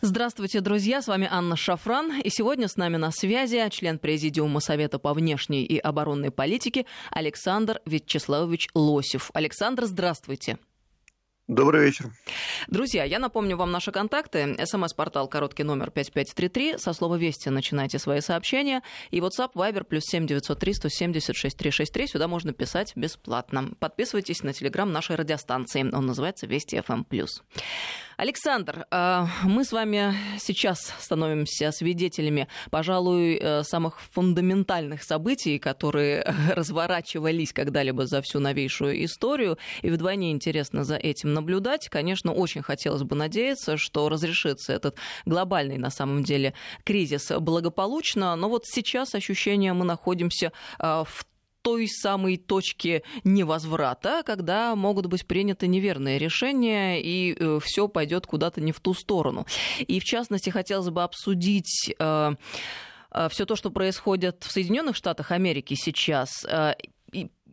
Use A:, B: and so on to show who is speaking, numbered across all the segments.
A: Здравствуйте, друзья, с вами Анна Шафран. И сегодня с нами на связи член Президиума Совета по внешней и оборонной политике Александр Вячеславович Лосев. Александр, здравствуйте.
B: Добрый вечер.
A: Друзья, я напомню вам наши контакты. СМС-портал короткий номер 5533. Со слова «Вести» начинайте свои сообщения. И WhatsApp, Viber, плюс 7903 176 363. Сюда можно писать бесплатно. Подписывайтесь на телеграм нашей радиостанции. Он называется «Вести FM+.» Александр, э, мы с вами сейчас становимся свидетелями, пожалуй, э, самых фундаментальных событий, которые разворачивались когда-либо за всю новейшую историю, и вдвойне интересно за этим наблюдать. Конечно, очень хотелось бы надеяться, что разрешится этот глобальный, на самом деле, кризис благополучно, но вот сейчас ощущение мы находимся э, в той самой точки невозврата, когда могут быть приняты неверные решения, и э, все пойдет куда-то не в ту сторону. И в частности, хотелось бы обсудить э, э, все то, что происходит в Соединенных Штатах Америки сейчас,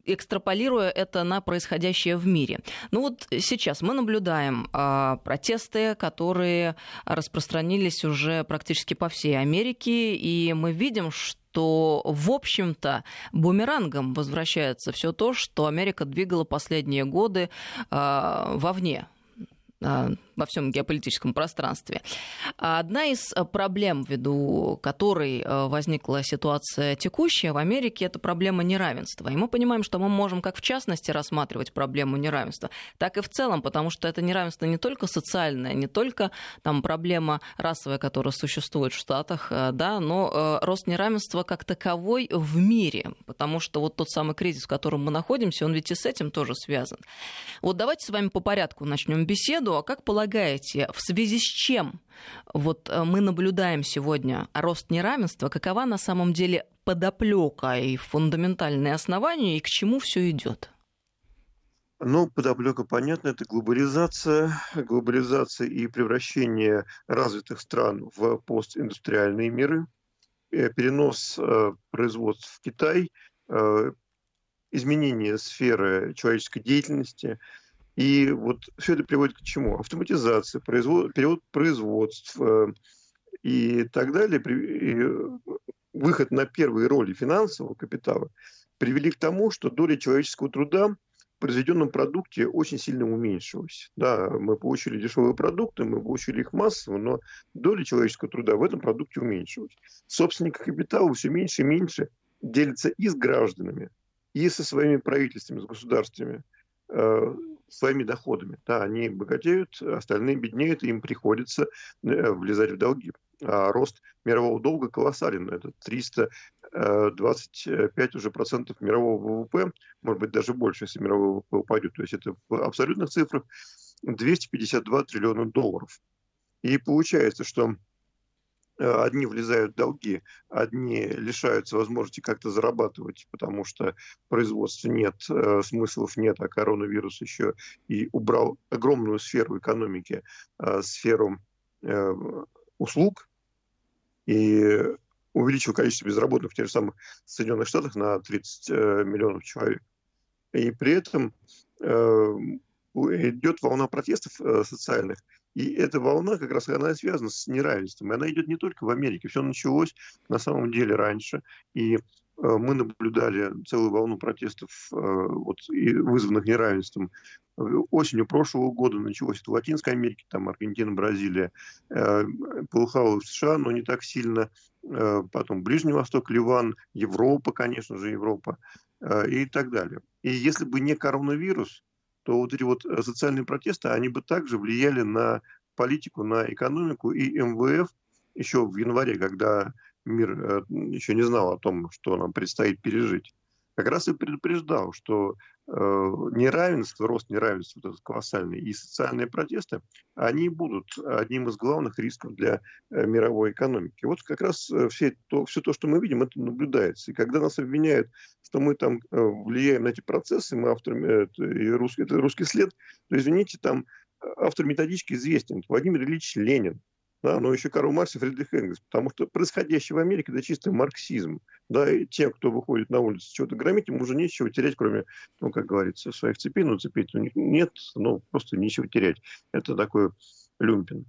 A: экстраполируя это на происходящее в мире. Ну вот сейчас мы наблюдаем а, протесты, которые распространились уже практически по всей Америке, и мы видим, что в общем-то, бумерангом возвращается все то, что Америка двигала последние годы э, вовне. А, во всем геополитическом пространстве. Одна из проблем, ввиду которой э, возникла ситуация текущая в Америке, это проблема неравенства. И мы понимаем, что мы можем как в частности рассматривать проблему неравенства, так и в целом, потому что это неравенство не только социальное, не только там, проблема расовая, которая существует в Штатах, э, да, но э, рост неравенства как таковой в мире, потому что вот тот самый кризис, в котором мы находимся, он ведь и с этим тоже связан. Вот давайте с вами по порядку начнем беседу. А как полагаете, полагаете, в связи с чем? Вот э, мы наблюдаем сегодня рост неравенства, какова на самом деле подоплека и фундаментальные основания, и к чему все идет?
B: Ну, подоплека понятна, это глобализация, глобализация и превращение развитых стран в постиндустриальные миры, э, перенос э, производств в Китай, изменение сферы человеческой деятельности – и вот все это приводит к чему? Автоматизация, производ, перевод производств э, и так далее, и выход на первые роли финансового капитала привели к тому, что доля человеческого труда в произведенном продукте очень сильно уменьшилась. Да, мы получили дешевые продукты, мы получили их массово, но доля человеческого труда в этом продукте уменьшилась. Собственники капитала все меньше и меньше делятся и с гражданами, и со своими правительствами, с государствами э, своими доходами. Да, они богатеют, остальные беднеют, и им приходится э, влезать в долги. А рост мирового долга колоссален. Это 325 уже процентов мирового ВВП, может быть, даже больше, если мировой ВВП упадет. То есть это в абсолютных цифрах 252 триллиона долларов. И получается, что Э, одни влезают в долги, одни лишаются возможности как-то зарабатывать, потому что производства нет, э, смыслов нет, а коронавирус еще и убрал огромную сферу экономики, э, сферу услуг, и увеличил количество безработных в тех же самых Соединенных Штатах на 30 миллионов человек. И при этом идет волна протестов социальных, и эта волна как раз она связана с неравенством. И она идет не только в Америке. Все началось на самом деле раньше. И э, мы наблюдали целую волну протестов, э, вот, вызванных неравенством. Осенью прошлого года началось это в Латинской Америке, там Аргентина, Бразилия, э, полыхало в США, но не так сильно. Потом Ближний Восток, Ливан, Европа, конечно же, Европа и так далее. И если бы не коронавирус, то вот эти вот э, социальные протесты, они бы также влияли на политику, на экономику и МВФ. Еще в январе, когда мир э, еще не знал о том, что нам предстоит пережить как раз и предупреждал, что неравенство, рост неравенства вот этот колоссальный и социальные протесты, они будут одним из главных рисков для э, мировой экономики. Вот как раз э, все то, все то, что мы видим, это наблюдается. И когда нас обвиняют, что мы там э, влияем на эти процессы, мы авторами, э, это, и русский, это русский след, то извините, там э, автор методички известен, Владимир Ильич Ленин да, но еще Карл Маркс и Фридрих Энгельс, потому что происходящее в Америке – это чистый марксизм. Да, и те, кто выходит на улицу чего-то громить, им уже нечего терять, кроме, ну, как говорится, своих цепей, ну, цепей у них нет, ну, просто нечего терять. Это такой люмпин.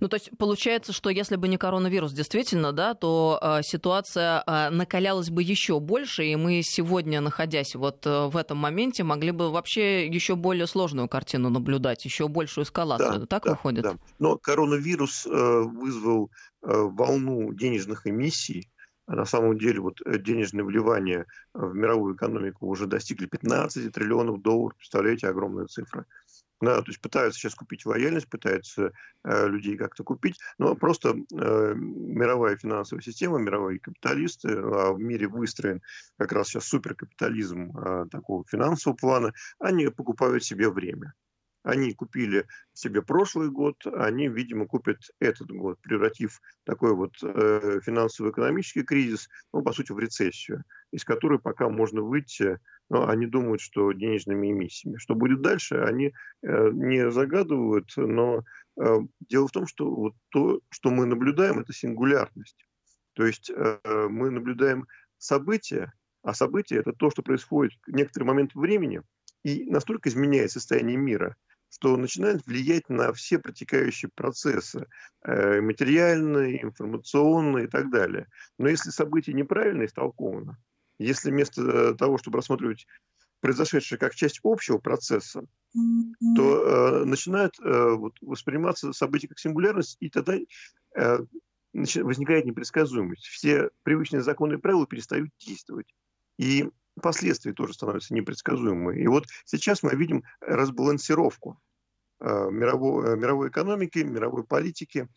A: Ну, то есть получается, что если бы не коронавирус, действительно, да, то э, ситуация э, накалялась бы еще больше, и мы сегодня, находясь вот э, в этом моменте, могли бы вообще еще более сложную картину наблюдать, еще большую эскалацию. Да, так
B: да,
A: выходит?
B: Да. Но коронавирус э, вызвал э, волну денежных эмиссий, а на самом деле вот э, денежные вливания в мировую экономику уже достигли 15 триллионов долларов. Представляете, огромная цифра. Да, то есть пытаются сейчас купить лояльность, пытаются э, людей как-то купить, но просто э, мировая финансовая система, мировые капиталисты, а в мире выстроен как раз сейчас суперкапитализм э, такого финансового плана, они покупают себе время. Они купили себе прошлый год, они, видимо, купят этот год, превратив такой вот э, финансово-экономический кризис, ну, по сути, в рецессию, из которой пока можно выйти, но они думают, что денежными эмиссиями. Что будет дальше, они э, не загадывают, но э, дело в том, что вот то, что мы наблюдаем, это сингулярность. То есть э, мы наблюдаем события, а события это то, что происходит в некоторый момент времени, и настолько изменяет состояние мира, что начинает влиять на все протекающие процессы, э, материальные, информационные и так далее. Но если событие неправильно истолковано, если вместо того, чтобы рассматривать произошедшее как часть общего процесса, то э, начинают э, вот, восприниматься события как сингулярность, и тогда э, возникает непредсказуемость. Все привычные законы и правила перестают действовать. И последствия тоже становятся непредсказуемыми. И вот сейчас мы видим разбалансировку э, мировой, э, мировой экономики, мировой политики.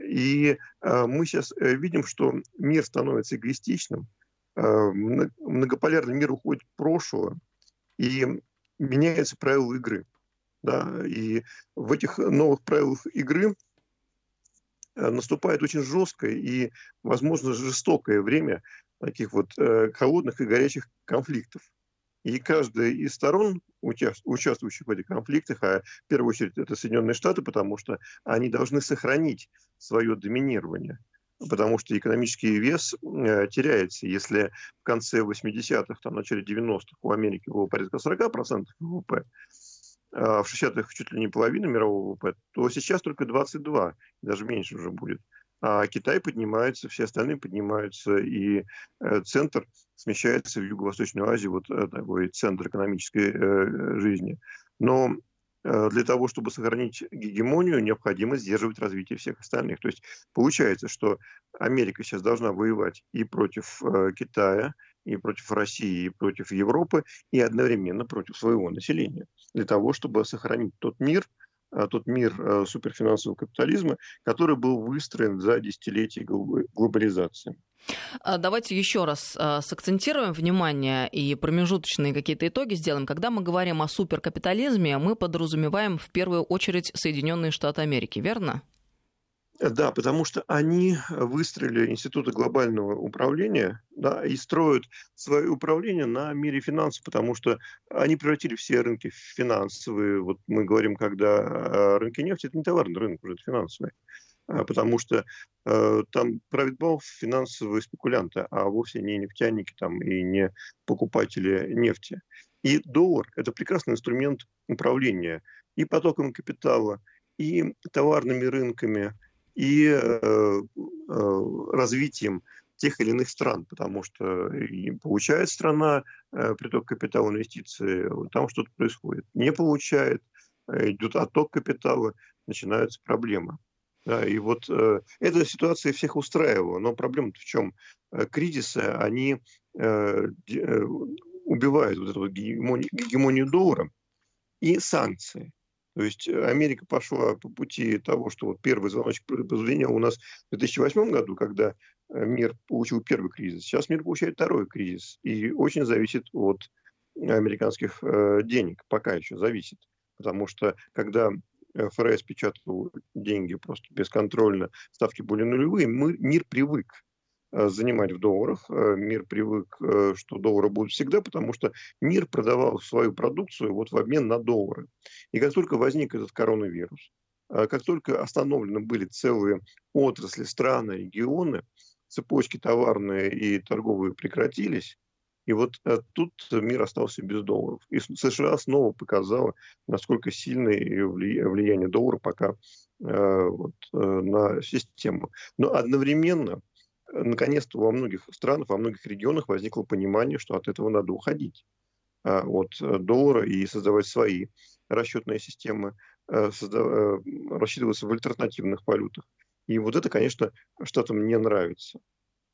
B: И э, мы сейчас видим, что мир становится эгоистичным, многополярный мир уходит в прошлое, и меняются правила игры. Да? И в этих новых правилах игры наступает очень жесткое и, возможно, жестокое время таких вот э, холодных и горячих конфликтов. И каждая из сторон, участвующих в этих конфликтах, а в первую очередь это Соединенные Штаты, потому что они должны сохранить свое доминирование, потому что экономический вес э, теряется. Если в конце 80-х, там, начале 90-х у Америки было порядка 40% ВВП, а в 60-х чуть ли не половина мирового ВВП, то сейчас только 22, даже меньше уже будет а Китай поднимается, все остальные поднимаются, и э, центр смещается в Юго-Восточную Азию, вот э, такой центр экономической э, жизни. Но для того, чтобы сохранить гегемонию, необходимо сдерживать развитие всех остальных. То есть получается, что Америка сейчас должна воевать и против Китая, и против России, и против Европы, и одновременно против своего населения, для того, чтобы сохранить тот мир, тот мир а, суперфинансового капитализма, который был выстроен за десятилетия глобализации.
A: А, давайте еще раз сакцентируем внимание и промежуточные какие-то итоги сделаем. Когда мы говорим о суперкапитализме, мы подразумеваем в первую очередь Соединенные Штаты Америки, верно?
B: Да, потому что они выстроили институты глобального управления да, и строят свое управление на мире финансов, потому что они превратили все рынки в финансовые. Вот мы говорим, когда рынки нефти, это не товарный рынок, уже это финансовый. А, потому что э, там правит бал финансовые спекулянты, а вовсе не нефтяники там, и не покупатели нефти. И доллар – это прекрасный инструмент управления и потоком капитала, и товарными рынками – и э, э, развитием тех или иных стран, потому что получает страна э, приток капитала инвестиции, там что-то происходит. Не получает, идет отток капитала, начинаются проблемы. Да, и вот э, эта ситуация всех устраивала, но проблема в чем? Кризисы, они э, убивают вот эту гегемонию, гегемонию доллара и санкции. То есть э, Америка пошла по пути того, что вот первый звоночек прозвенел у нас в 2008 году, когда э, мир получил первый кризис. Сейчас мир получает второй кризис. И очень зависит от американских э, денег. Пока еще зависит. Потому что когда ФРС печатал деньги просто бесконтрольно, ставки были нулевые, мы, мир привык занимать в долларах. Э, мир привык, э, что доллары будут всегда, потому что мир продавал свою продукцию вот в обмен на доллары. И как только возник этот коронавирус, как только остановлены были целые отрасли, страны, регионы, цепочки товарные и торговые прекратились, и вот тут мир остался без долларов. И США снова показала, насколько сильное влияние доллара пока вот, на систему. Но одновременно, наконец-то во многих странах, во многих регионах возникло понимание, что от этого надо уходить от доллара и создавать свои расчетные системы, рассчитываться в альтернативных валютах. И вот это, конечно, Штатам не нравится.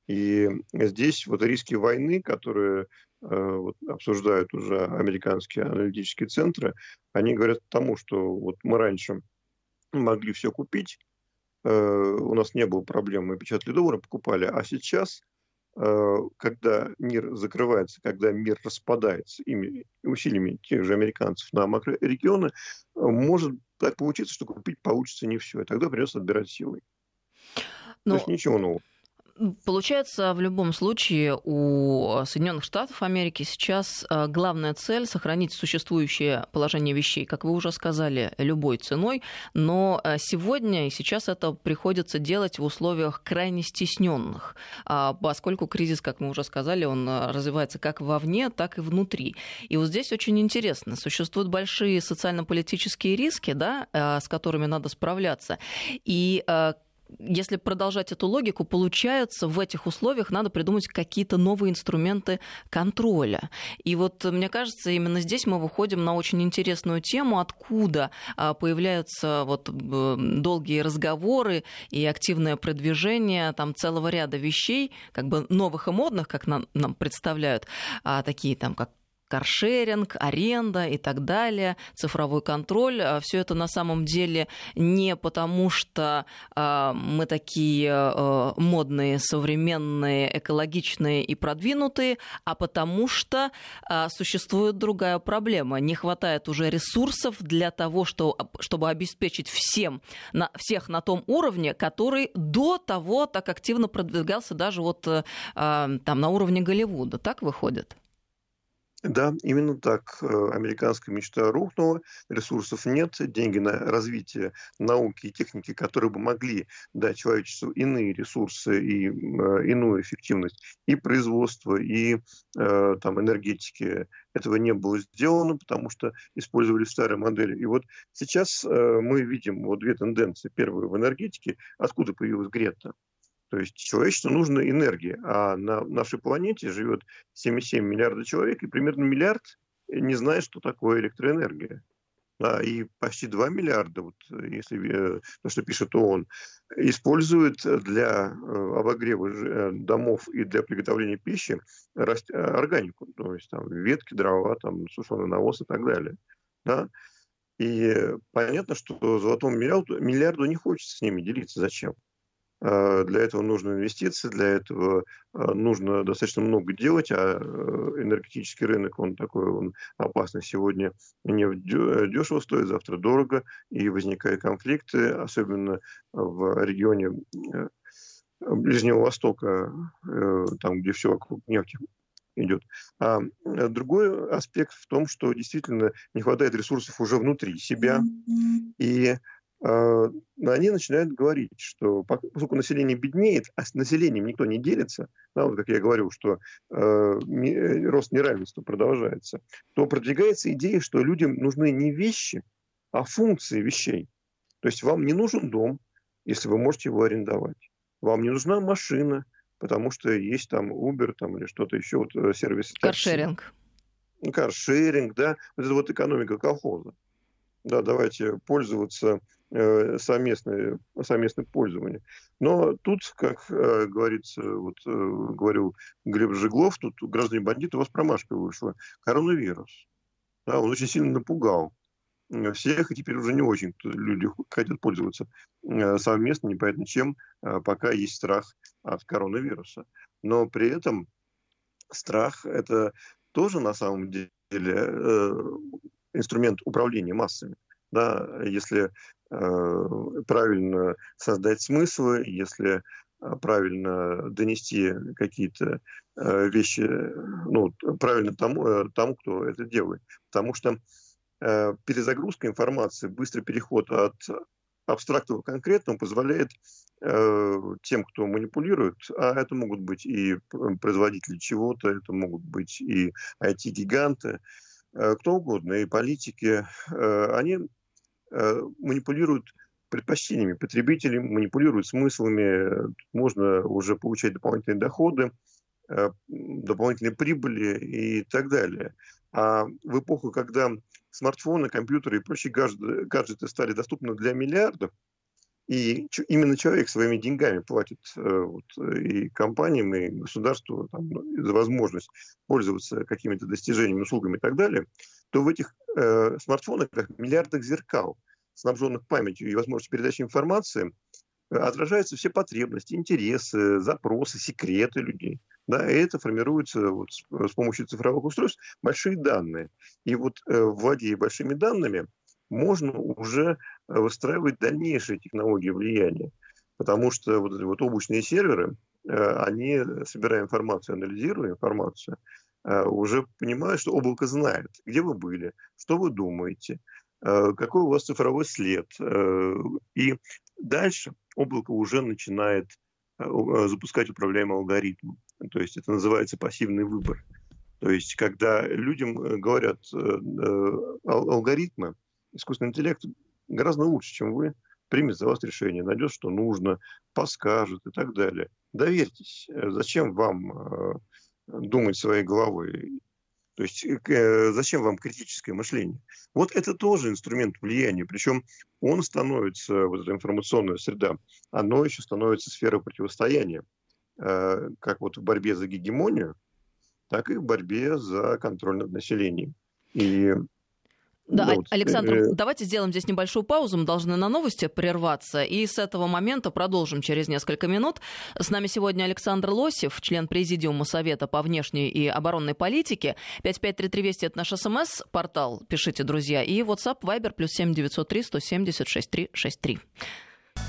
B: И здесь вот риски войны, которые э, вот, обсуждают уже американские аналитические центры, они говорят тому, что вот мы раньше могли все купить, э, у нас не было проблем, мы печатали доллары, покупали, а сейчас, э, когда мир закрывается, когда мир распадается ими, усилиями тех же американцев на макрорегионы, может так получиться, что купить получится не все, и тогда придется отбирать силой. Но... То есть ничего нового.
A: Получается, в любом случае у Соединенных Штатов Америки сейчас э, главная цель сохранить существующее положение вещей, как вы уже сказали, любой ценой. Но э, сегодня и сейчас это приходится делать в условиях крайне стесненных, а, поскольку кризис, как мы уже сказали, он э, развивается как вовне, так и внутри. И вот здесь очень интересно, существуют большие социально-политические риски, да, с которыми надо справляться. И если продолжать эту логику, получается, в этих условиях надо придумать какие-то новые инструменты контроля. И вот, мне кажется, именно здесь мы выходим на очень интересную тему, откуда а, появляются вот долгие разговоры и активное продвижение там целого ряда вещей, как бы новых и модных, как нам, нам представляют, а такие там, как каршеринг, аренда и так далее, цифровой контроль. А Все это на самом деле не потому, что э, мы такие э, модные, современные, экологичные и продвинутые, а потому что существует другая проблема. Не хватает уже ресурсов для того, что, чтобы обеспечить всем, на, всех на том уровне, который до того так активно продвигался даже вот там на уровне Голливуда. Так выходит?
B: Да, именно так. Э, американская мечта рухнула, ресурсов нет, деньги на развитие науки и техники, которые бы могли дать человечеству иные ресурсы и э, иную эффективность и производства, и э, там, энергетики, этого не было сделано, потому что использовали старые модели. И вот сейчас э, мы видим вот две тенденции. Первая в энергетике. Откуда появилась Грета? То есть человечеству нужна энергия, а на нашей планете живет 7,7 миллиарда человек, и примерно миллиард не знает, что такое электроэнергия. Да, и почти 2 миллиарда, вот, если то, что пишет ООН, используют для э, обогрева э, домов и для приготовления пищи органику, то есть там ветки, дрова, там, сушеный навоз и так далее. Да? И понятно, что золотому миллиарду, миллиарду не хочется с ними делиться. Зачем? А, для этого нужны инвестиции, для этого а, нужно достаточно много делать, а э, энергетический рынок, он такой, он опасный. Сегодня нефть дешево стоит, завтра дорого, и возникают конфликты, особенно в регионе э, Ближнего Востока, э, там, где все вокруг нефти идет. А другой аспект в том, что действительно не хватает ресурсов уже внутри себя, и они начинают говорить, что поскольку население беднеет, а с населением никто не делится, да, вот как я говорил, что э, э, рост неравенства продолжается, то продвигается идея, что людям нужны не вещи, а функции вещей. То есть вам не нужен дом, если вы можете его арендовать. Вам не нужна машина, потому что есть там Uber там, или что-то еще, вот, э, сервис.
A: Каршеринг.
B: Каршеринг, да. Вот это вот экономика колхоза. Да, давайте пользоваться Э, совместное, совместное пользование. Но тут, как э, говорится, вот э, говорил Глеб Жиглов, тут граждане бандиты, у вас промашка вышла. Коронавирус. Да, он очень сильно напугал всех, и теперь уже не очень люди хотят пользоваться совместно, непонятно чем, пока есть страх от коронавируса. Но при этом страх – это тоже на самом деле инструмент управления массами. Да, если Э, правильно создать смыслы, если э, правильно донести какие-то э, вещи, ну, правильно тому, тому, кто это делает. Потому что перезагрузка информации, быстрый переход от абстрактного к конкретному позволяет тем, кто манипулирует, а это могут быть и производители чего-то, это могут быть и IT-гиганты, кто угодно, и политики, они Э, манипулируют предпочтениями. Потребителей, манипулируют смыслами, можно уже получать дополнительные доходы, э, дополнительные прибыли и так далее. А в эпоху, когда смартфоны, компьютеры и прочие гаджеты, гаджеты стали доступны для миллиардов, и именно человек своими деньгами платит э, вот, и компаниям, и государству там, ну, за возможность пользоваться какими-то достижениями, услугами и так далее, то в этих э, смартфонах, как миллиардах зеркал, снабженных памятью и возможностью передачи информации, э, отражаются все потребности, интересы, запросы, секреты людей. Да, и это формируется вот с, с помощью цифровых устройств большие данные. И вот э, владея большими данными, можно уже э, выстраивать дальнейшие технологии влияния. Потому что вот эти вот облачные серверы, э, они, собирая информацию, анализируя информацию, э, уже понимают, что облако знает, где вы были, что вы думаете, какой у вас цифровой след. И дальше облако уже начинает запускать управляемый алгоритм. То есть это называется пассивный выбор. То есть когда людям говорят алгоритмы, искусственный интеллект гораздо лучше, чем вы, примет за вас решение, найдет, что нужно, подскажет и так далее. Доверьтесь. Э, зачем вам э, думать своей головой? То есть э, зачем вам критическое мышление? Вот это тоже инструмент влияния. Причем он становится, вот эта информационная среда, оно еще становится сферой противостояния. Как вот в борьбе за гегемонию, так и в борьбе за контроль над населением. И
A: да, вот. Александр, э, давайте сделаем здесь небольшую паузу. Мы должны на новости прерваться. И с этого момента продолжим через несколько минут. С нами сегодня Александр Лосев, член Президиума Совета по внешней и оборонной политике. 553320 это наш СМС-портал. Пишите, друзья. И WhatsApp, Viber, плюс 7903 170 6363.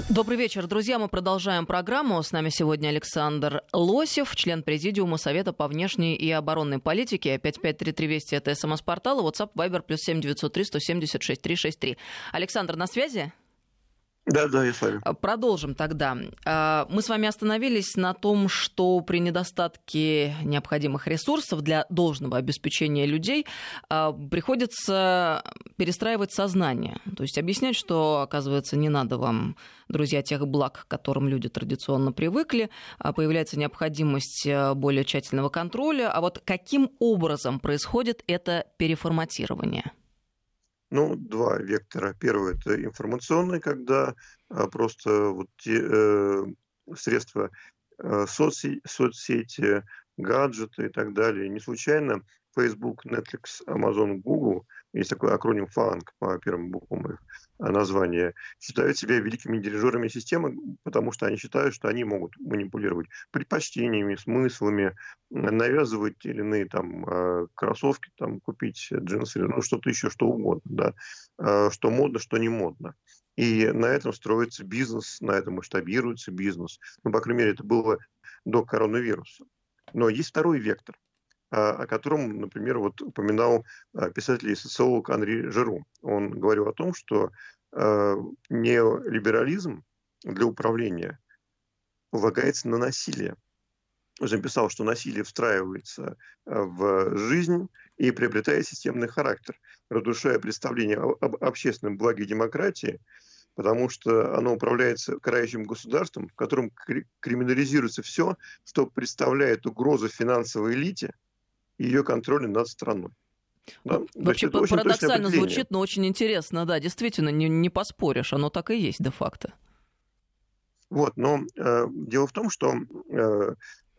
A: Добрый вечер, друзья. Мы продолжаем программу. С нами сегодня Александр Лосев, член Президиума Совета по внешней и оборонной политике. 553320 это смс-портал, WhatsApp, Viber, плюс 7903 176 363. Александр, на связи?
B: Да, да, я с вами.
A: Продолжим тогда. А, мы с вами остановились на том, что при недостатке необходимых ресурсов для должного обеспечения людей а, приходится перестраивать сознание. То есть объяснять, что, оказывается, не надо вам, друзья, тех благ, к которым люди традиционно привыкли, а появляется необходимость более тщательного контроля. А вот каким образом происходит это переформатирование?
B: Ну, два вектора. Первый – это информационный, когда а, просто вот те э, средства э, соцсети, соцсети, гаджеты и так далее. Не случайно Facebook, Netflix, Amazon, Google, есть такой акроним ФАНГ по первым буквам их а, названия, считают себя великими дирижерами системы, потому что они считают, что они могут манипулировать предпочтениями, смыслами, навязывать или иные там а, кроссовки, там купить джинсы, ну что-то еще, что угодно, да, а, что модно, что не модно. И на этом строится бизнес, на этом масштабируется бизнес. Ну, по крайней мере, это было до коронавируса. Но есть второй вектор о котором, например, вот упоминал а, писатель и социолог Анри Жеру. Он говорил о том, что а, неолиберализм для управления полагается на насилие. Он записал, что насилие встраивается а, в жизнь и приобретает системный характер, разрушая представление об общественном благе демократии, потому что оно управляется карающим государством, в котором криминализируется все, что представляет угрозу финансовой элите – ее контроля над страной.
A: Да? Вообще Значит, парадоксально звучит, но очень интересно, да, действительно, не, не поспоришь, оно так и есть де-факто.
B: Вот, но э, дело в том, что э,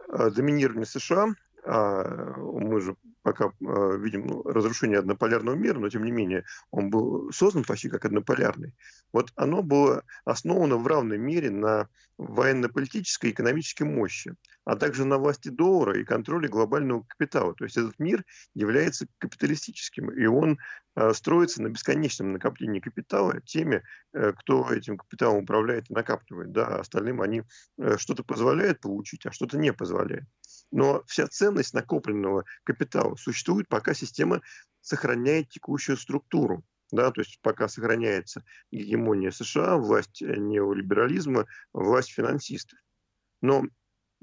B: э доминирование США, э, мы же пока э, видим ну, разрушение однополярного мира, но тем не менее он был создан почти как однополярный. Вот оно было основано в равной мере на военно-политической и экономической мощи, а также на власти доллара и контроле глобального капитала. То есть этот мир является капиталистическим, и он э, строится на бесконечном накоплении капитала теми, э, кто этим капиталом управляет и накапливает. Да, остальным они э, что-то позволяют получить, а что-то не позволяют. Но вся ценность накопленного капитала существует, пока система сохраняет текущую структуру. Да, то есть пока сохраняется гегемония США, власть неолиберализма, власть финансистов. Но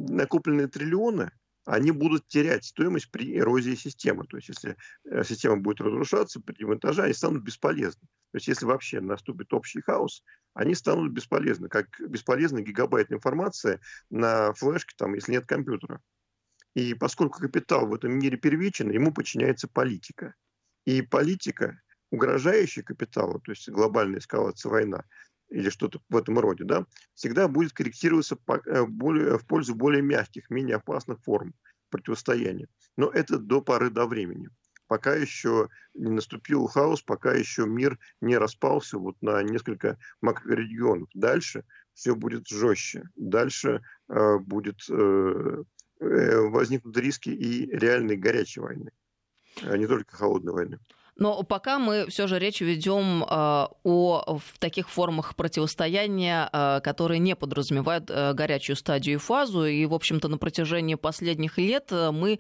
B: накопленные триллионы они будут терять стоимость при эрозии системы. То есть, если э, система будет разрушаться при демонтаже, они станут бесполезны. То есть, если вообще наступит общий хаос, они станут бесполезны, как бесполезны гигабайт информации на флешке, там, если нет компьютера. И поскольку капитал в этом мире первичен, ему подчиняется политика. И политика, угрожающая капиталу, то есть глобальная эскалация война, или что-то в этом роде, да, всегда будет корректироваться по, э, более, в пользу более мягких, менее опасных форм противостояния. Но это до поры до времени. Пока еще не наступил хаос, пока еще мир не распался вот на несколько макрорегионов. Дальше все будет жестче. Дальше э, будет, э, э, возникнут риски и реальной горячей войны, а не только холодной войны.
A: Но пока мы все же речь ведем э, о таких формах противостояния, э, которые не подразумевают э, горячую стадию и фазу. И, в общем-то, на протяжении последних лет мы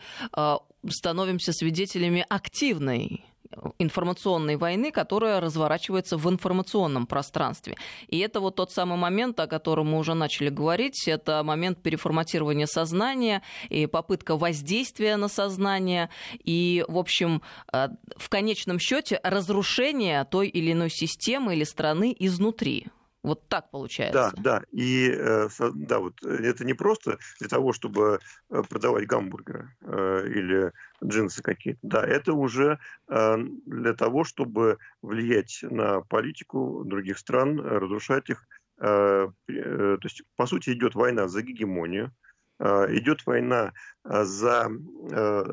A: становимся свидетелями активной информационной войны, которая разворачивается в информационном пространстве. И это вот тот самый момент, о котором мы уже начали говорить, это момент переформатирования сознания и попытка воздействия на сознание и, в общем, э, в конечном счете разрушение той или иной системы или страны изнутри. Вот так получается.
B: Да, да. И э, да, вот э, это не просто для того, чтобы э, продавать гамбургеры или джинсы какие-то. Да, это уже для того, чтобы влиять на политику других стран, разрушать их. То есть, по сути, идет война за гегемонию, идет война за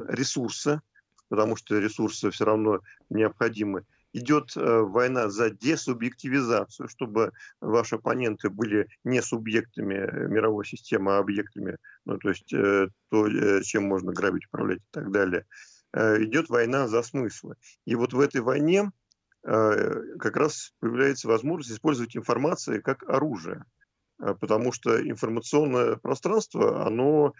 B: ресурсы, потому что ресурсы все равно необходимы идет э, война за десубъективизацию, чтобы ваши оппоненты были не субъектами э, мировой системы, а объектами, ну, то есть э, то, чем можно грабить, управлять и так далее. Идет война за смыслы. И вот в этой войне как раз появляется возможность использовать информацию как оружие. Потому что информационное пространство, оно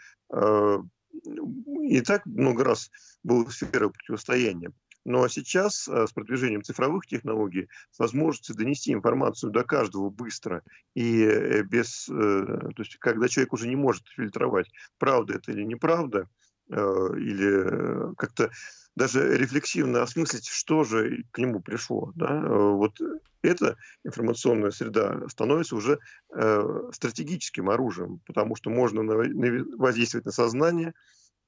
B: и так много раз было сферой противостояния. Но сейчас э, с продвижением цифровых технологий, с возможностью донести информацию до каждого быстро и э, без, э, то есть когда человек уже не может фильтровать, правда это или неправда, или как-то даже рефлексивно осмыслить, что же к нему пришло. Да? Вот эта информационная среда становится уже стратегическим оружием, потому что можно воздействовать на сознание,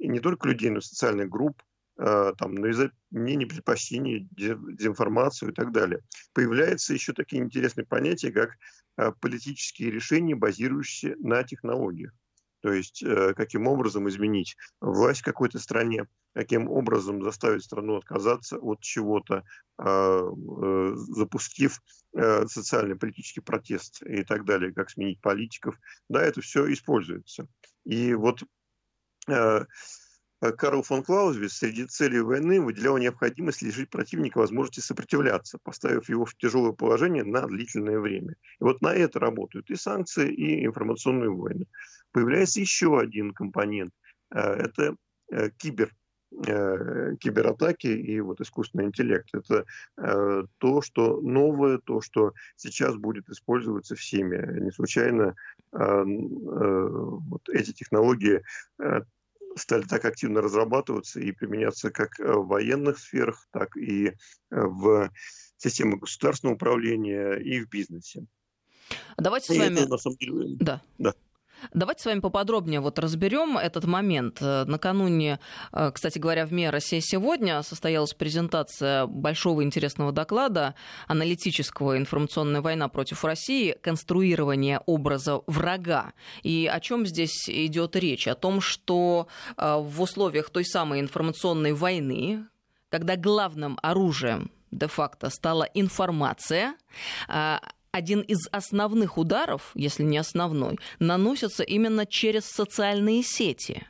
B: и не только людей, но и социальных групп, там, навязать мнение, предпочтение, дезинформацию и так далее. Появляются еще такие интересные понятия, как э, политические решения, базирующиеся на технологиях. То есть э, каким образом изменить власть в какой-то стране, каким образом заставить страну отказаться от чего-то, запустив социальный политический протест и так далее, как сменить политиков. Да, это все используется. И вот Э, Карл фон Клаузевиц среди целей войны выделял необходимость лишить противника возможности сопротивляться, поставив его в тяжелое положение на длительное время. И вот на это работают и санкции, и информационные войны. Появляется еще один компонент. Э, это э, кибер кибератаки и вот искусственный интеллект. Это э, то, что новое, то, что сейчас будет использоваться всеми. Не случайно э, э, вот эти технологии стали так активно разрабатываться и применяться как э, в военных сферах, так и э, в системах государственного управления и в бизнесе.
A: Давайте и с вами... Это, на самом деле... Да. да. Давайте с вами поподробнее вот разберем этот момент. Э, накануне, э, кстати говоря, в МИА «Россия сегодня» состоялась презентация большого интересного доклада аналитического «Информационная война против России. Конструирование образа врага». И о чем здесь идет речь? О том, что э, в условиях той самой информационной войны, когда главным оружием де-факто стала информация, один из основных ударов, если не основной, наносится именно через социальные сети.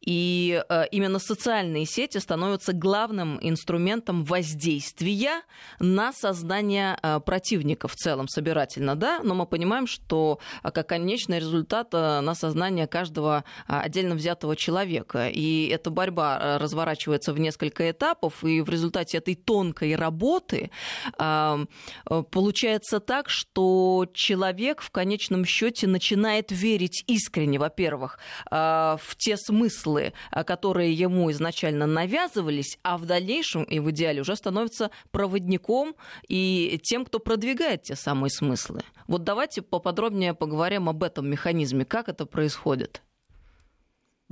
A: И э, именно социальные сети становятся главным инструментом воздействия на создание э, противника в целом собирательно, да, но мы понимаем, что э, как конечный результат на сознание каждого отдельно взятого человека. И эта борьба разворачивается в несколько этапов, и в результате этой тонкой работы получается так, что человек в конечном счете начинает верить искренне, во-первых, в те смыслы, смыслы, которые ему изначально навязывались, а в дальнейшем и в идеале уже становится проводником и тем, кто продвигает те самые смыслы. Вот давайте поподробнее поговорим об этом механизме, как это происходит.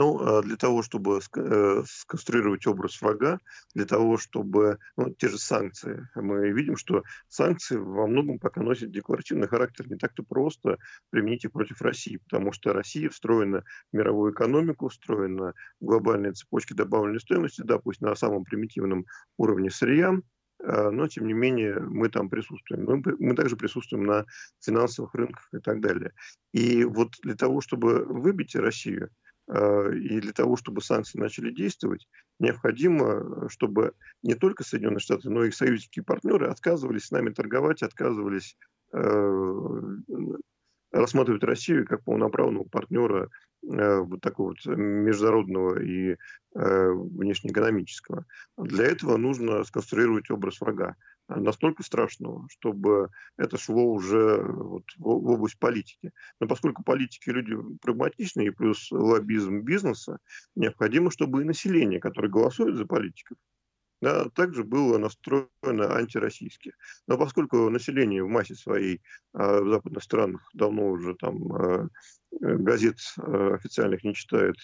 B: Ну, а для того, чтобы э, сконструировать образ врага, для того, чтобы... Ну, те же санкции. Мы видим, что санкции во многом пока носят декларативный характер. Не так-то просто применить их против России, потому что Россия встроена в мировую экономику, встроена в глобальные цепочки добавленной стоимости, да, на самом примитивном уровне сырья, а, но тем не менее мы там присутствуем. Мы, мы также присутствуем на финансовых рынках и так далее. И вот для того, чтобы выбить Россию Э, и для того, чтобы санкции начали действовать, необходимо, чтобы не только Соединенные Штаты, но и союзники и партнеры отказывались с нами торговать, отказывались э, рассматривать Россию как полноправного партнера э, вот такого вот международного и внешнеэкономического. Для этого нужно сконструировать образ врага настолько страшного, чтобы это шло уже вот в область политики. Но поскольку политики люди прагматичные, и плюс лоббизм бизнеса, необходимо, чтобы и население, которое голосует за политиков, да, также было настроено антироссийски. Но поскольку население в массе своей э, в западных странах давно уже там э, газет э, официальных не читает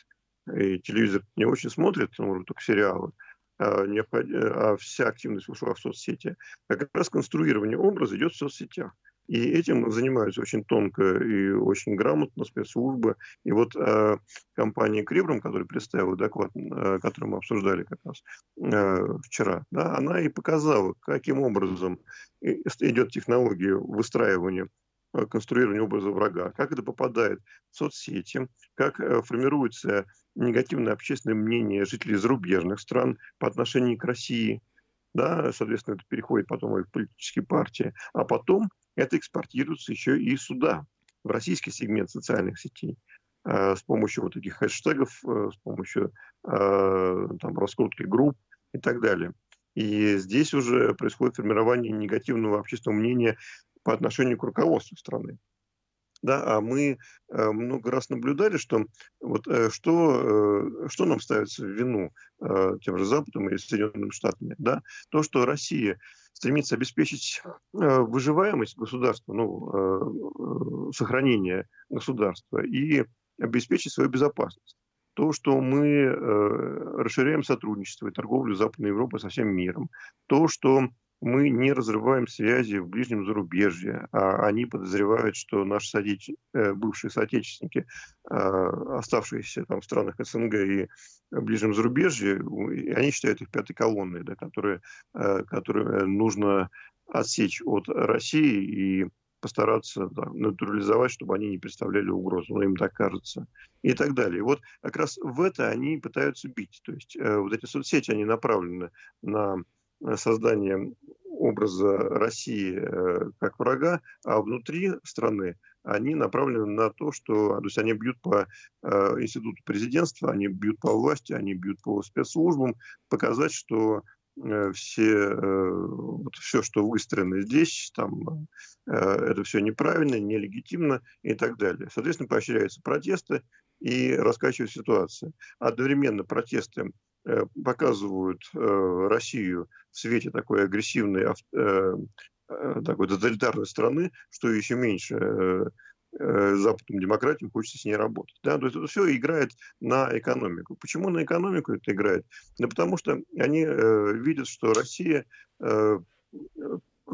B: и телевизор не очень смотрит, может, только сериалы, а, а вся активность ушла в соцсети, как раз конструирование образа идет в соцсетях. И этим занимаются очень тонко и очень грамотно спецслужбы. И вот э, компания Крибрам, которая представила доклад, э, который мы обсуждали как раз э, вчера, да, она и показала, каким образом идет технология выстраивания конструирования образа врага, как это попадает в соцсети, как э, формируется негативное общественное мнение жителей зарубежных стран по отношению к России. Да, соответственно, это переходит потом и в политические партии. А потом это экспортируется еще и сюда, в российский сегмент социальных сетей э, с помощью вот таких хэштегов, э, с помощью э, там, раскрутки групп и так далее. И здесь уже происходит формирование негативного общественного мнения по отношению к руководству страны. Да, а мы э, много раз наблюдали, что вот э, что, э, что нам ставится в вину тем же Западом или Соединенными Штатами, да, то, что Россия стремится обеспечить выживаемость государства, ну, сохранение государства и обеспечить свою безопасность. То, что мы расширяем сотрудничество и торговлю Западной Европы со всем миром, то, что мы не разрываем связи в ближнем зарубежье, а они подозревают, что наши соотеч... Э, бывшие соотечественники, а, оставшиеся там в странах СНГ и ближнем зарубежье, они считают их пятой колонной, да, которые, э, которые нужно отсечь от России и постараться да, натурализовать, чтобы они не представляли угрозу, но им так кажется, и так далее. Вот как раз в это они пытаются бить. То есть э, вот эти соцсети, они направлены на создание образа России э, как врага, а внутри страны они направлены на то, что то есть они бьют по э, институту президентства, они бьют по власти, они бьют по спецслужбам, показать, что э, все, вот все, что выстроено здесь, там, это все неправильно, нелегитимно и так далее. Соответственно, поощряются протесты и раскачивают ситуацию. Одновременно протесты показывают э, Россию в свете такой агрессивной, э, такой тоталитарной страны, что еще меньше западным демократиям хочется с ней работать. Да? То есть это все играет на экономику. Почему на экономику это играет? Да потому что они э, видят, что Россия э,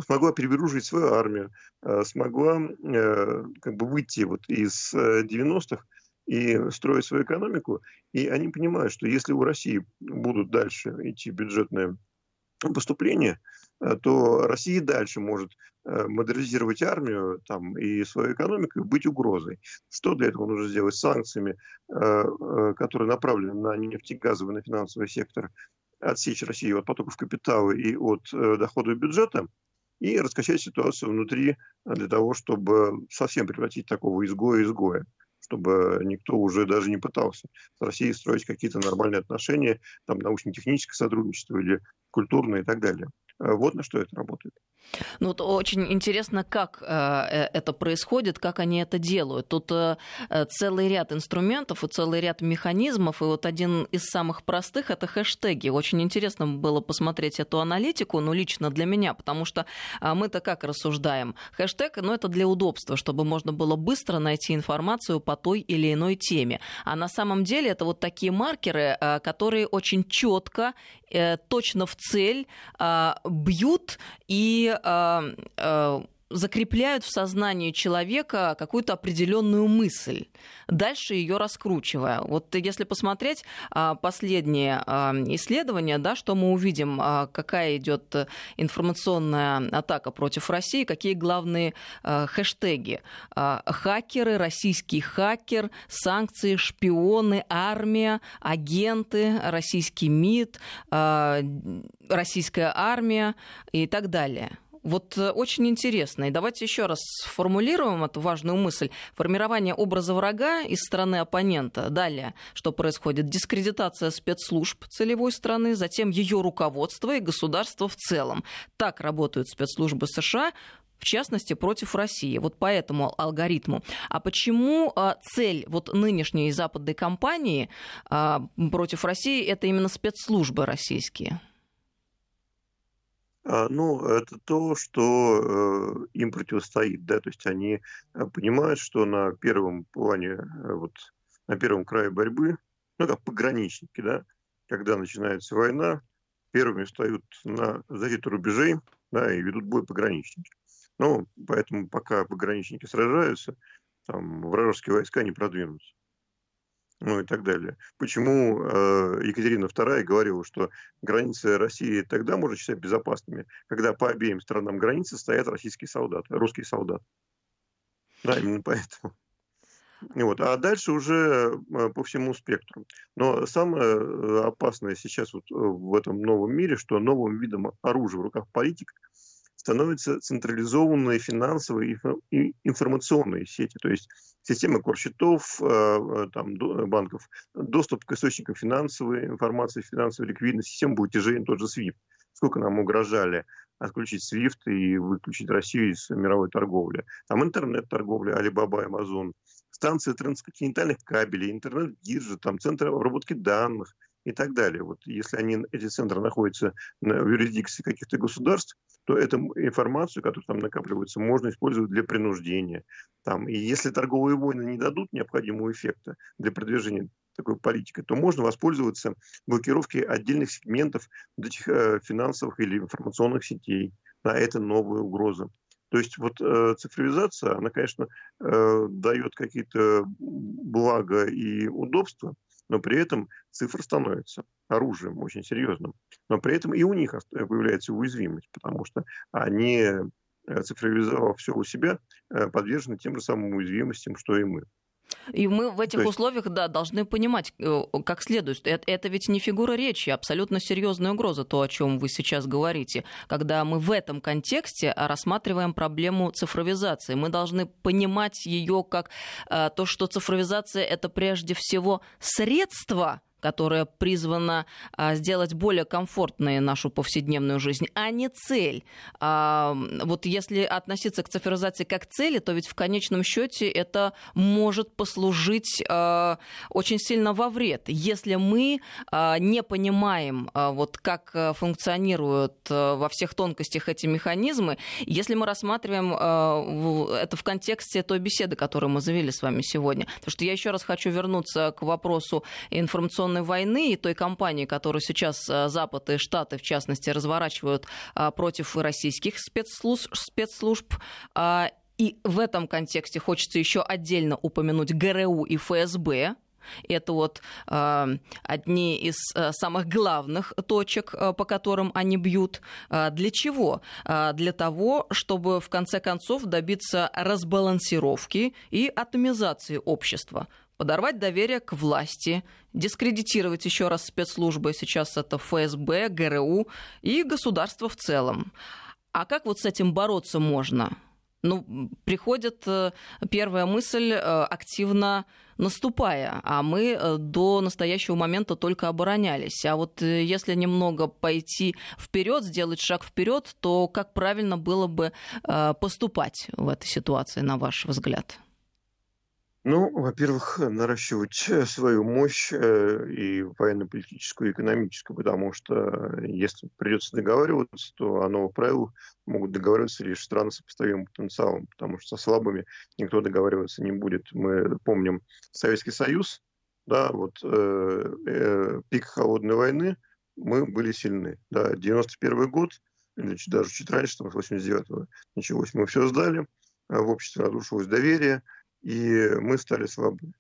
B: смогла перевооружить свою армию, э, смогла э, как бы выйти вот из 90-х и строить свою экономику. И они понимают, что если у России будут дальше идти бюджетные поступления, э, то Россия дальше может э, модернизировать армию там, и свою экономику и быть угрозой. Что для этого нужно сделать? Санкциями, э, которые направлены на нефтегазовый, на финансовый сектор, отсечь Россию от потоков капитала и от доходов бюджета и раскачать ситуацию внутри для того, чтобы совсем превратить такого изгоя-изгоя чтобы никто уже даже не пытался с Россией строить какие-то нормальные отношения, там научно-техническое сотрудничество или культурное и так далее. Вот на что это работает.
A: Ну, вот очень интересно, как э, э, это происходит, как они это делают. Тут э, целый ряд инструментов и целый ряд механизмов, и вот один из самых простых — это хэштеги. Очень интересно было посмотреть эту аналитику, ну, лично для меня, потому что мы-то как рассуждаем? Хэштег, ну, это для удобства, чтобы можно было быстро найти информацию по той или иной теме. А на самом деле это вот такие маркеры, которые очень четко, точно в цель бьют и э, э, закрепляют в сознании человека какую-то определенную мысль, дальше ее раскручивая. Вот если посмотреть а, последнее а, исследование, да, что мы увидим, а, какая идет информационная атака против России, какие главные хэштеги. Хакеры, российский хакер, санкции, шпионы, армия, агенты, российский МИД, российская армия и так далее. Вот э, очень интересно. И давайте еще раз сформулируем эту важную мысль. Формирование образа врага из стороны оппонента. Далее, что происходит? Дискредитация спецслужб целевой страны, затем ее руководство и государство в целом. Так работают спецслужбы США в частности, против России. Вот по этому алгоритму. А почему а, цель вот нынешней западной кампании а, против России это именно спецслужбы российские?
B: А, ну, это то, что э, им противостоит, да, то есть они э, понимают, что на первом плане, э, вот на первом крае борьбы, ну, как пограничники, да, когда начинается война, первыми встают на защиту рубежей, да, и ведут бой пограничники. Ну, поэтому пока пограничники сражаются, там вражеские войска не продвинутся ну и так далее. Почему э, Екатерина II говорила, что границы России тогда можно считать безопасными, когда по обеим сторонам границы стоят российские солдаты, русские солдаты. Да, именно поэтому. Вот. А дальше уже э, по всему спектру. Но самое э, опасное сейчас вот в этом новом мире, что новым видом оружия в руках политика – становятся централизованные финансовые и информационные сети, то есть системы корсчетов, э, э, там, банков, доступ к источникам финансовой информации, финансовой ликвидности, будет тяжелее тот же SWIFT. Сколько нам угрожали отключить SWIFT и выключить Россию из мировой торговли. Там интернет-торговля, Alibaba, Amazon, станции трансконтинентальных кабелей, интернет-биржи, там центры обработки данных и так далее. Вот если они, эти центры находятся в юрисдикции каких-то государств, то эту информацию, которая там накапливается, можно использовать для принуждения. Там, и если торговые войны не дадут необходимого эффекта для продвижения такой политики, то можно воспользоваться блокировкой отдельных сегментов этих э, финансовых или информационных сетей. Да, это новая угроза. То есть вот э, цифровизация, она, конечно, э, дает какие-то блага и удобства, но при этом цифра становится оружием очень серьезным. Но при этом и у них появляется уязвимость, потому что они, э, цифровизовав все у себя, э, подвержены тем же самым уязвимостям, что и мы.
A: И мы в этих есть... условиях, да, должны понимать, э, как следует. Это, это ведь не фигура речи, абсолютно серьезная угроза, то, о чем вы сейчас говорите. Когда мы в этом контексте рассматриваем проблему цифровизации, мы должны понимать ее как то, что цифровизация это прежде всего средство которая призвана а, сделать более комфортной нашу повседневную жизнь, а не цель. А, вот если относиться к цифровизации как цели, то ведь в конечном счете это может послужить а, очень сильно во вред. Если мы не понимаем, вот как э, функционируют э, во всех тонкостях эти механизмы, если мы рассматриваем это в контексте той беседы, которую мы завели с вами сегодня, потому что я еще раз хочу вернуться к вопросу информационной информационной войны и той кампании, которую сейчас э, Запад и Штаты, в частности, разворачивают э, против российских спецслужб, спецслужб э, и в этом контексте хочется еще отдельно упомянуть ГРУ и ФСБ, это вот э, одни из э, самых главных точек, э, по которым они бьют. Э, для чего? Э, для того, чтобы в конце концов добиться разбалансировки и атомизации общества подорвать доверие к власти, дискредитировать еще раз спецслужбы, сейчас это ФСБ, ГРУ и государство в целом. А как вот с этим бороться можно? ну, приходит э, первая мысль э, активно наступая, а мы э, до настоящего момента только оборонялись. А вот если немного пойти вперед, сделать шаг вперед, то как правильно было бы поступать в этой ситуации, на ваш взгляд?
B: Ну, во-первых, наращивать э, свою мощь э, и военно-политическую, и экономическую, потому что э, если придется договариваться, то о новых правилах могут договариваться лишь страны с сопоставимым потенциалом, потому что со слабыми никто договариваться не будет. Мы помним Советский Союз, да, вот э, э, пик холодной войны, мы были сильны. Да, 91 год, или даже чуть раньше, там, с 89-го началось, мы все сдали, в обществе разрушилось доверие, и мы стали слабы.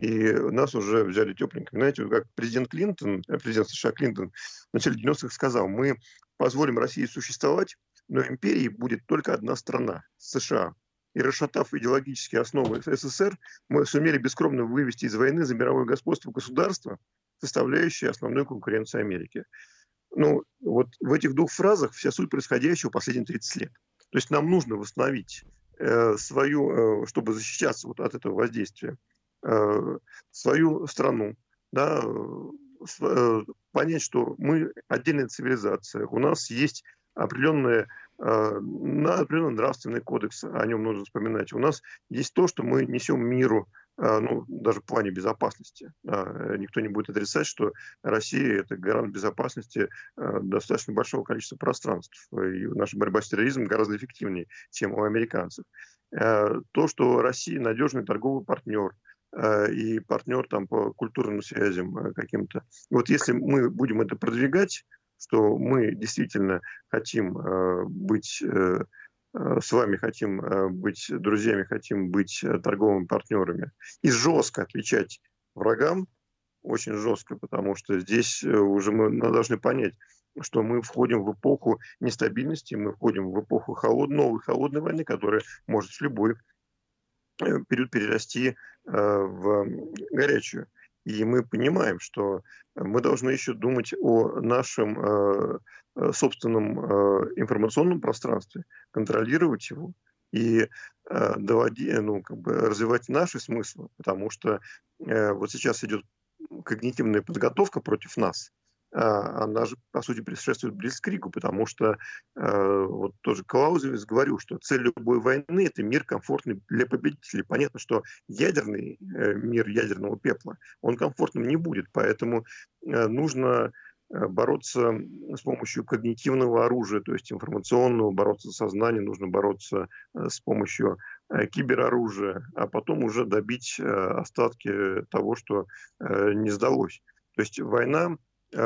B: И нас уже взяли тепленькими. Знаете, как президент Клинтон, э, президент США Клинтон в начале 90-х сказал, мы позволим России существовать, но империей будет только одна страна – США. И расшатав идеологические основы СССР, мы сумели бескромно вывести из войны за мировое господство государства, составляющее основную конкуренцию Америки. Ну, вот в этих двух фразах вся суть происходящего последние 30 лет. То есть нам нужно восстановить свою, э, чтобы защищаться вот от этого воздействия, э, свою страну, да, понять, что мы отдельная цивилизация, у нас есть определенные на определенный нравственный кодекс, о нем нужно вспоминать. У нас есть то, что мы несем миру, а, ну, даже в плане безопасности. Да, никто не будет отрицать, что Россия – это гарант безопасности а, достаточно большого количества пространств. И наша борьба с терроризмом гораздо эффективнее, чем у американцев. А, то, что Россия – надежный торговый партнер, и партнер там по культурным связям каким-то. Вот если мы будем это продвигать, что мы действительно хотим быть э, Э, с вами хотим э, быть друзьями, хотим быть э, торговыми партнерами. И жестко отвечать врагам, очень жестко, потому что здесь уже мы должны понять, что мы входим в эпоху нестабильности, мы входим в эпоху холод, новой холодной войны, которая может в любой период перерасти в горячую. И мы понимаем, что мы должны еще думать о нашем э, э, собственном э, информационном пространстве, контролировать его и доводи, ну, как бы развивать наши смыслы, потому что вот сейчас идет когнитивная подготовка против нас – она же, по сути, предшествует Блицкригу, потому что э, вот тоже Клаузевиц говорил, что цель любой войны – это мир комфортный для победителей. Понятно, что ядерный э, мир ядерного пепла, он комфортным не будет, поэтому э, нужно э, бороться с помощью когнитивного оружия, то есть информационного, бороться с сознанием, нужно бороться э, с помощью э, кибероружия, а потом уже добить остатки того, что не сдалось. То есть война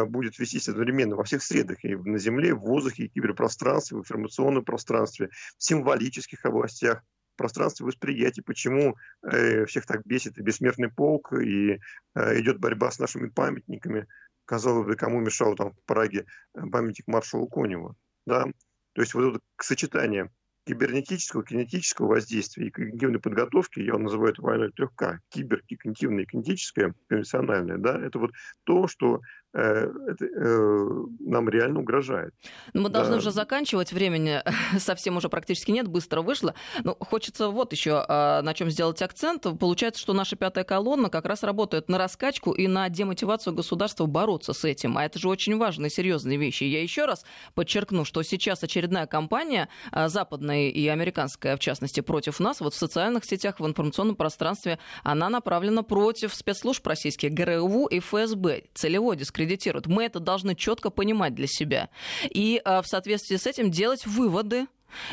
B: будет вестись одновременно во всех средах, и на Земле, в воздухе, и киберпространстве, в информационном пространстве, в символических областях, пространстве восприятия, почему э, всех так бесит и бессмертный полк, и э, идет борьба с нашими памятниками. Казалось бы, кому мешал там в Праге э, памятник маршалу Коневу. Да? То есть вот это сочетание кибернетического, кинетического воздействия и когнитивной подготовки, я называю это войной трех К, кибер, кинетивная и кинетическая, конвенциональная, да, это вот то, что Э, э, нам реально угрожает.
A: Ну, мы да. должны уже заканчивать, времени совсем уже практически нет, быстро вышло. Но хочется вот еще а, на чем сделать акцент. Получается, что наша пятая колонна как раз работает на раскачку и на демотивацию государства бороться с этим. А это же очень важные, серьезные вещи. Я еще раз подчеркну, что сейчас очередная кампания, а, западная и американская, в частности, против нас, вот в социальных сетях, в информационном пространстве, она направлена против спецслужб российских, ГРУ и ФСБ. Целевой дискриминации дискредитируют. Мы это должны четко понимать для себя. И э, в соответствии с этим делать выводы,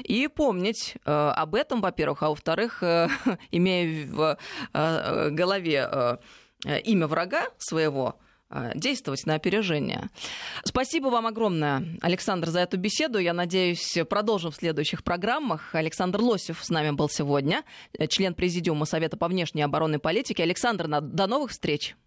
A: и помнить э, об этом, во-первых, а во-вторых, э, имея в э, голове э, имя врага своего, э, действовать на опережение. Спасибо вам огромное, Александр, за эту беседу. Я надеюсь, продолжим в следующих программах. Александр Лосев с нами был сегодня, член Президиума Совета по внешней оборонной политике. Александр, до новых встреч.